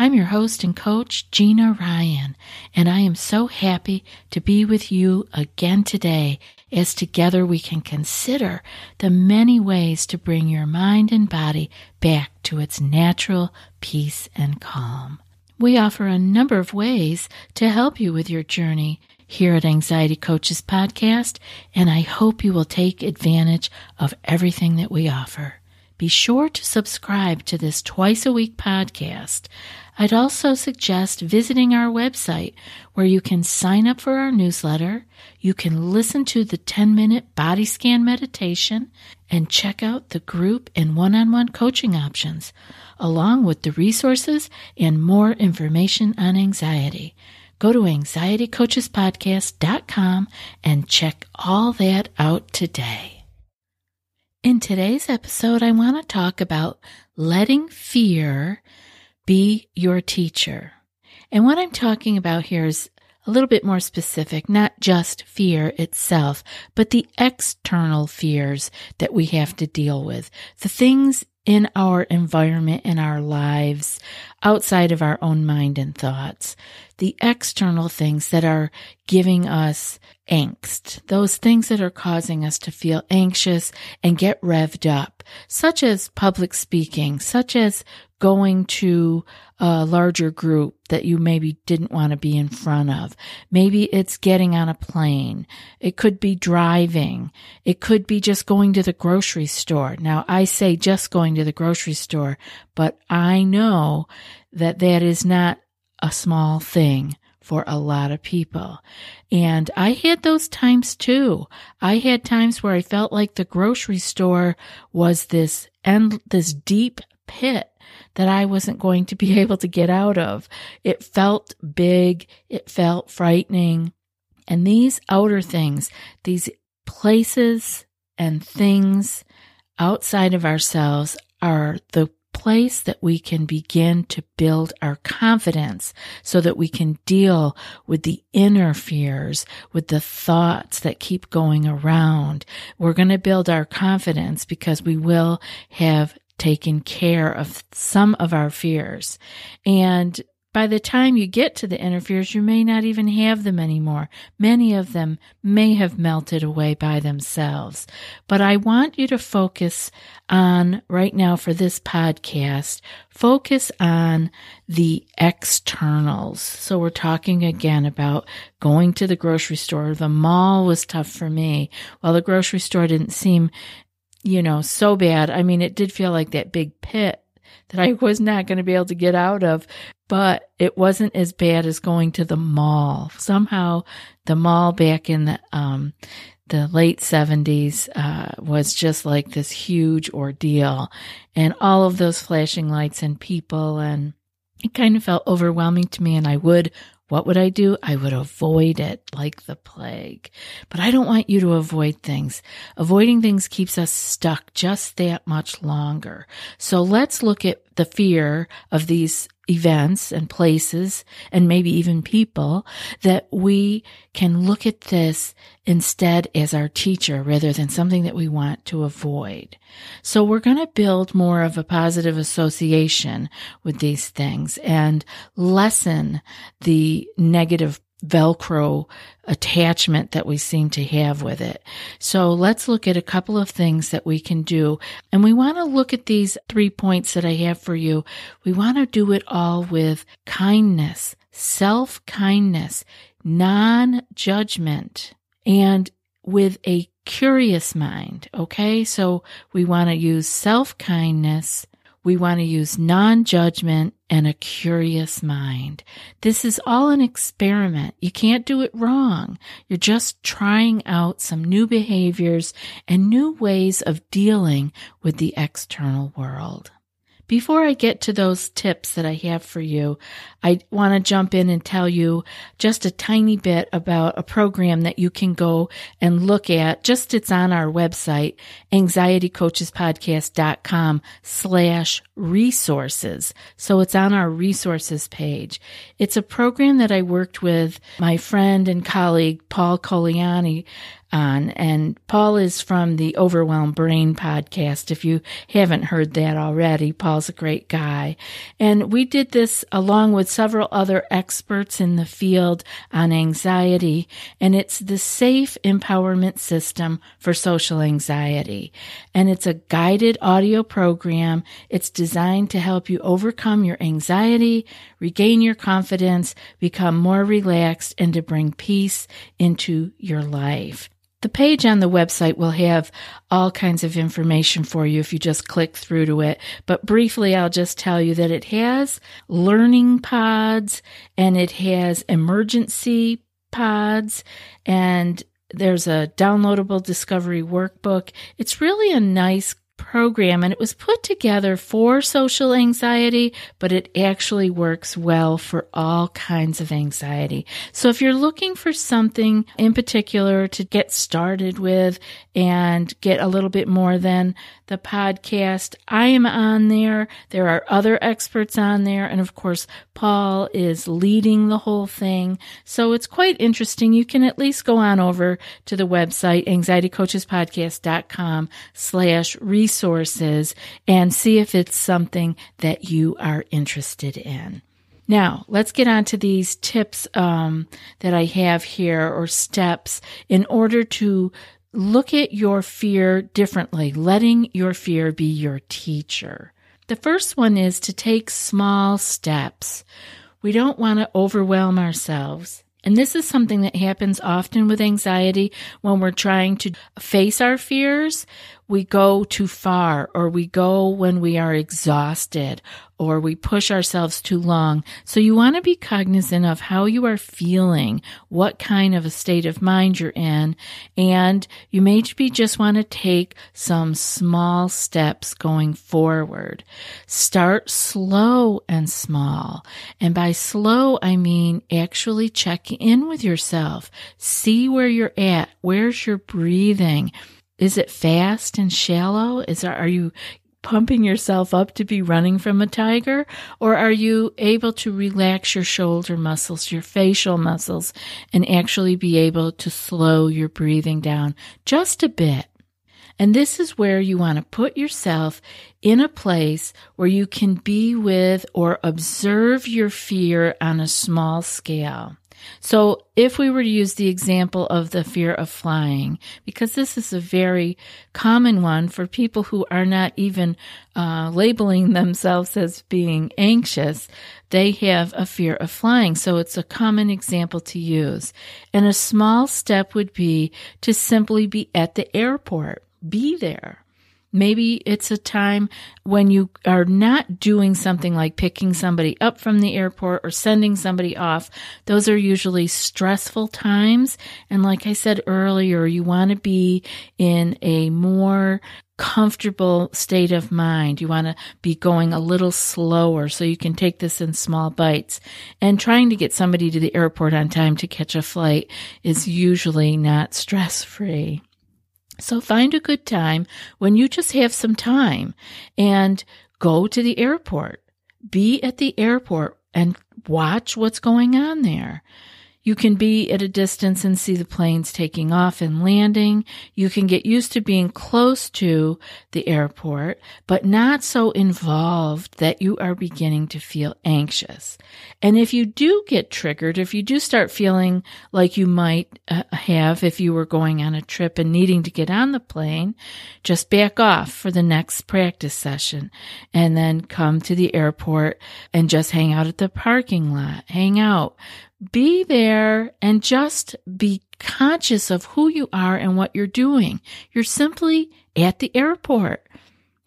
I'm your host and coach, Gina Ryan, and I am so happy to be with you again today as together we can consider the many ways to bring your mind and body back to its natural peace and calm. We offer a number of ways to help you with your journey here at Anxiety Coaches Podcast, and I hope you will take advantage of everything that we offer. Be sure to subscribe to this twice a week podcast. I'd also suggest visiting our website where you can sign up for our newsletter, you can listen to the 10 minute body scan meditation, and check out the group and one on one coaching options, along with the resources and more information on anxiety. Go to anxietycoachespodcast.com and check all that out today. In today's episode, I want to talk about letting fear be your teacher. And what I'm talking about here is a little bit more specific, not just fear itself, but the external fears that we have to deal with. The things in our environment, in our lives, outside of our own mind and thoughts. The external things that are giving us angst, those things that are causing us to feel anxious and get revved up, such as public speaking, such as going to a larger group that you maybe didn't want to be in front of. Maybe it's getting on a plane. It could be driving. It could be just going to the grocery store. Now I say just going to the grocery store, but I know that that is not a small thing for a lot of people. And I had those times too. I had times where I felt like the grocery store was this end, this deep pit that I wasn't going to be able to get out of. It felt big. It felt frightening. And these outer things, these places and things outside of ourselves are the place that we can begin to build our confidence so that we can deal with the inner fears, with the thoughts that keep going around. We're going to build our confidence because we will have taken care of some of our fears. And by the time you get to the inner fears, you may not even have them anymore. Many of them may have melted away by themselves. But I want you to focus on right now for this podcast, focus on the externals. So we're talking again about going to the grocery store. The mall was tough for me. While the grocery store didn't seem you know, so bad. I mean, it did feel like that big pit that I was not going to be able to get out of, but it wasn't as bad as going to the mall. Somehow the mall back in the, um, the late 70s uh, was just like this huge ordeal and all of those flashing lights and people and it kind of felt overwhelming to me and I would what would I do? I would avoid it like the plague. But I don't want you to avoid things. Avoiding things keeps us stuck just that much longer. So let's look at the fear of these events and places and maybe even people that we can look at this instead as our teacher rather than something that we want to avoid. So we're going to build more of a positive association with these things and lessen the negative Velcro attachment that we seem to have with it. So let's look at a couple of things that we can do. And we want to look at these three points that I have for you. We want to do it all with kindness, self kindness, non judgment, and with a curious mind. Okay. So we want to use self kindness we want to use non judgment and a curious mind. This is all an experiment. You can't do it wrong. You're just trying out some new behaviors and new ways of dealing with the external world. Before I get to those tips that I have for you, I want to jump in and tell you just a tiny bit about a program that you can go and look at. Just it's on our website, anxietycoachespodcast.com slash resources. So it's on our resources page. It's a program that I worked with my friend and colleague, Paul Colaianni, on. And Paul is from the Overwhelmed Brain podcast. If you haven't heard that already, Paul's a great guy. And we did this along with several other experts in the field on anxiety. And it's the safe empowerment system for social anxiety. And it's a guided audio program. It's designed to help you overcome your anxiety, regain your confidence, become more relaxed, and to bring peace into your life. The page on the website will have all kinds of information for you if you just click through to it. But briefly, I'll just tell you that it has learning pods and it has emergency pods and there's a downloadable discovery workbook. It's really a nice program and it was put together for social anxiety, but it actually works well for all kinds of anxiety. So if you're looking for something in particular to get started with and get a little bit more than the podcast, I am on there. There are other experts on there. And of course, Paul is leading the whole thing. So it's quite interesting. You can at least go on over to the website, anxietycoachespodcast.com slash resources and see if it's something that you are interested in. Now, let's get on to these tips um, that I have here or steps in order to look at your fear differently, letting your fear be your teacher. The first one is to take small steps. We don't want to overwhelm ourselves. And this is something that happens often with anxiety when we're trying to face our fears we go too far or we go when we are exhausted or we push ourselves too long. So you want to be cognizant of how you are feeling, what kind of a state of mind you're in, and you maybe just want to take some small steps going forward. Start slow and small. And by slow, I mean actually check in with yourself. See where you're at. Where's your breathing? Is it fast and shallow? Is there, are you pumping yourself up to be running from a tiger? Or are you able to relax your shoulder muscles, your facial muscles, and actually be able to slow your breathing down just a bit? And this is where you want to put yourself in a place where you can be with or observe your fear on a small scale. So if we were to use the example of the fear of flying, because this is a very common one for people who are not even uh, labeling themselves as being anxious, they have a fear of flying. So it's a common example to use. And a small step would be to simply be at the airport. Be there. Maybe it's a time when you are not doing something like picking somebody up from the airport or sending somebody off. Those are usually stressful times. And like I said earlier, you want to be in a more comfortable state of mind. You want to be going a little slower so you can take this in small bites. And trying to get somebody to the airport on time to catch a flight is usually not stress free. So find a good time when you just have some time and go to the airport. Be at the airport and watch what's going on there. You can be at a distance and see the planes taking off and landing. You can get used to being close to the airport, but not so involved that you are beginning to feel anxious. And if you do get triggered, if you do start feeling like you might uh, have if you were going on a trip and needing to get on the plane, just back off for the next practice session and then come to the airport and just hang out at the parking lot, hang out be there and just be conscious of who you are and what you're doing. You're simply at the airport.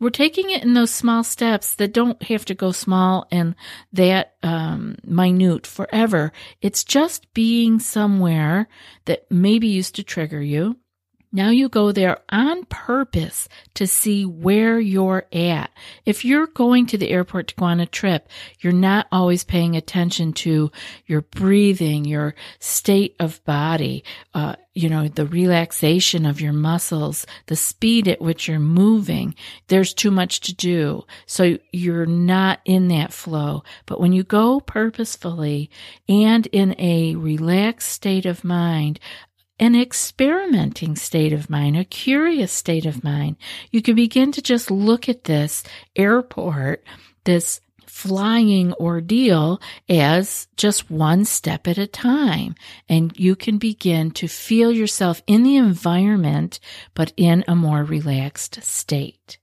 We're taking it in those small steps that don't have to go small and that um, minute forever. It's just being somewhere that maybe used to trigger you. Now you go there on purpose to see where you're at. If you're going to the airport to go on a trip, you're not always paying attention to your breathing, your state of body, uh, you know, the relaxation of your muscles, the speed at which you're moving. There's too much to do. So you're not in that flow. But when you go purposefully and in a relaxed state of mind, an experimenting state of mind, a curious state of mind. You can begin to just look at this airport, this flying ordeal as just one step at a time. And you can begin to feel yourself in the environment, but in a more relaxed state.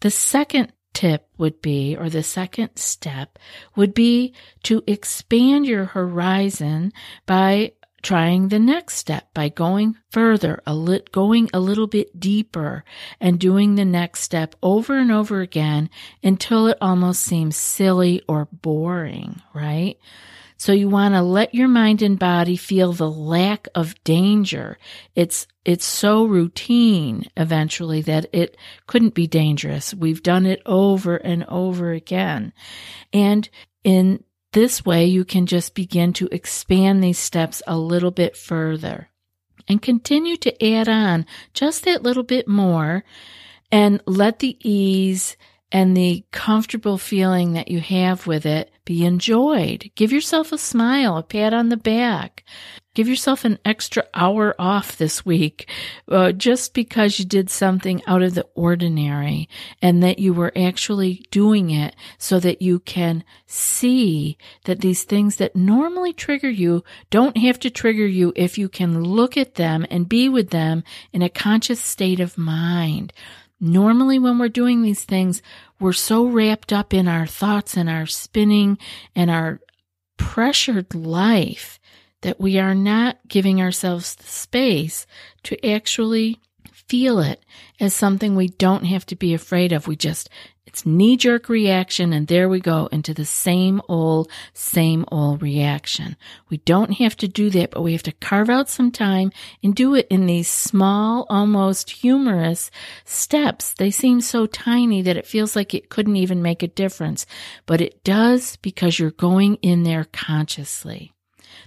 The second tip would be, or the second step would be to expand your horizon by trying the next step by going further, a lit, going a little bit deeper and doing the next step over and over again until it almost seems silly or boring, right? So you want to let your mind and body feel the lack of danger. It's, it's so routine eventually that it couldn't be dangerous. We've done it over and over again. And in this way, you can just begin to expand these steps a little bit further and continue to add on just that little bit more and let the ease and the comfortable feeling that you have with it be enjoyed. Give yourself a smile, a pat on the back. Give yourself an extra hour off this week uh, just because you did something out of the ordinary and that you were actually doing it so that you can see that these things that normally trigger you don't have to trigger you if you can look at them and be with them in a conscious state of mind. Normally, when we're doing these things, we're so wrapped up in our thoughts and our spinning and our pressured life that we are not giving ourselves the space to actually feel it as something we don't have to be afraid of. We just, it's knee jerk reaction and there we go into the same old, same old reaction. We don't have to do that, but we have to carve out some time and do it in these small, almost humorous steps. They seem so tiny that it feels like it couldn't even make a difference, but it does because you're going in there consciously.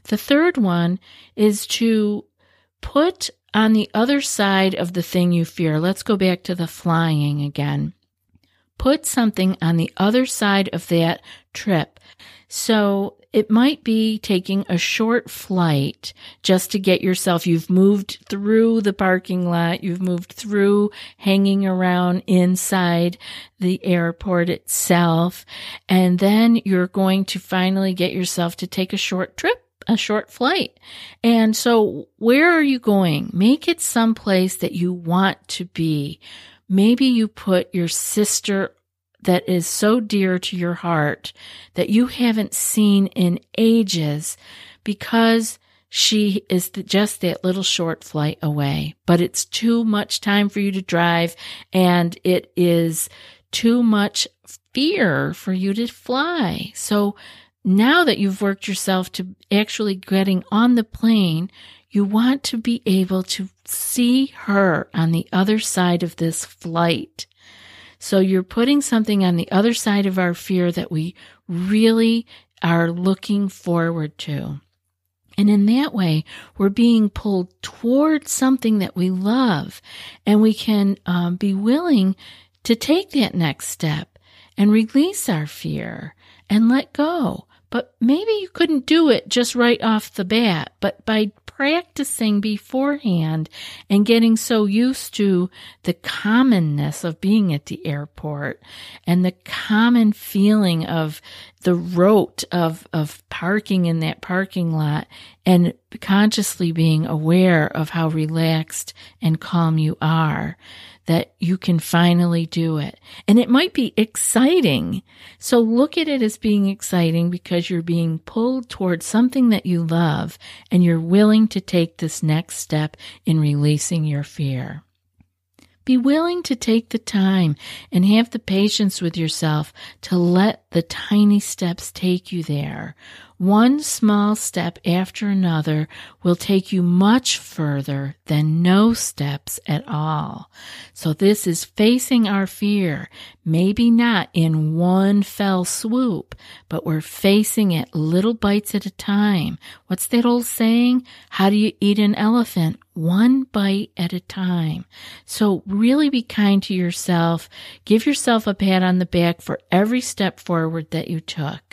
The third one is to put on the other side of the thing you fear. Let's go back to the flying again. Put something on the other side of that trip. So it might be taking a short flight just to get yourself, you've moved through the parking lot, you've moved through hanging around inside the airport itself, and then you're going to finally get yourself to take a short trip a short flight. And so where are you going? Make it someplace that you want to be. Maybe you put your sister that is so dear to your heart that you haven't seen in ages because she is just that little short flight away, but it's too much time for you to drive and it is too much fear for you to fly. So now that you've worked yourself to actually getting on the plane, you want to be able to see her on the other side of this flight. So you're putting something on the other side of our fear that we really are looking forward to. And in that way, we're being pulled towards something that we love, and we can um, be willing to take that next step and release our fear and let go. But maybe you couldn't do it just right off the bat, but by practicing beforehand and getting so used to the commonness of being at the airport and the common feeling of the rote of, of parking in that parking lot and consciously being aware of how relaxed and calm you are that you can finally do it. And it might be exciting. So look at it as being exciting because you're being pulled towards something that you love and you're willing to take this next step in releasing your fear. Be willing to take the time and have the patience with yourself to let the tiny steps take you there. One small step after another will take you much further than no steps at all. So this is facing our fear, maybe not in one fell swoop, but we're facing it little bites at a time. What's that old saying? How do you eat an elephant? One bite at a time. So really be kind to yourself. Give yourself a pat on the back for every step forward that you took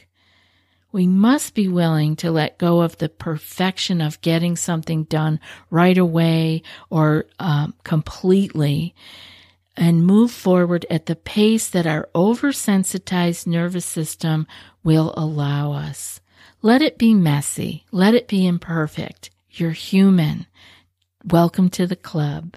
we must be willing to let go of the perfection of getting something done right away or um, completely and move forward at the pace that our oversensitized nervous system will allow us. Let it be messy. Let it be imperfect. You're human. Welcome to the club.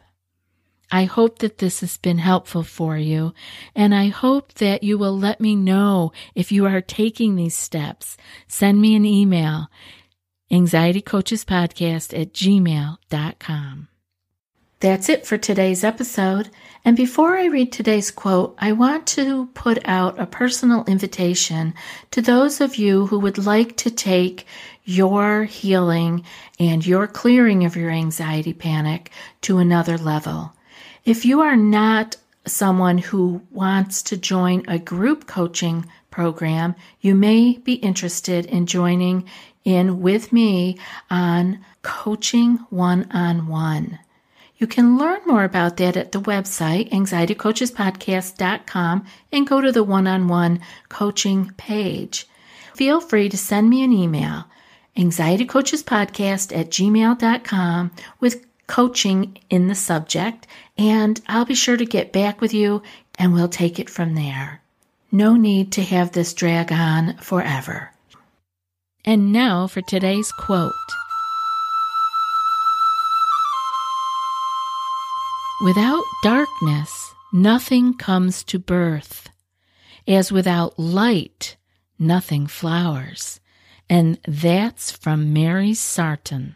I hope that this has been helpful for you, and I hope that you will let me know if you are taking these steps. Send me an email, anxietycoachespodcast at gmail.com. That's it for today's episode. And before I read today's quote, I want to put out a personal invitation to those of you who would like to take your healing and your clearing of your anxiety panic to another level. If you are not someone who wants to join a group coaching program, you may be interested in joining in with me on coaching one on one. You can learn more about that at the website, anxietycoachespodcast.com, and go to the one on one coaching page. Feel free to send me an email, anxietycoachespodcast at gmail.com, with coaching in the subject, and I'll be sure to get back with you and we'll take it from there. No need to have this drag on forever. And now for today's quote Without darkness, nothing comes to birth, as without light, nothing flowers. And that's from Mary Sarton.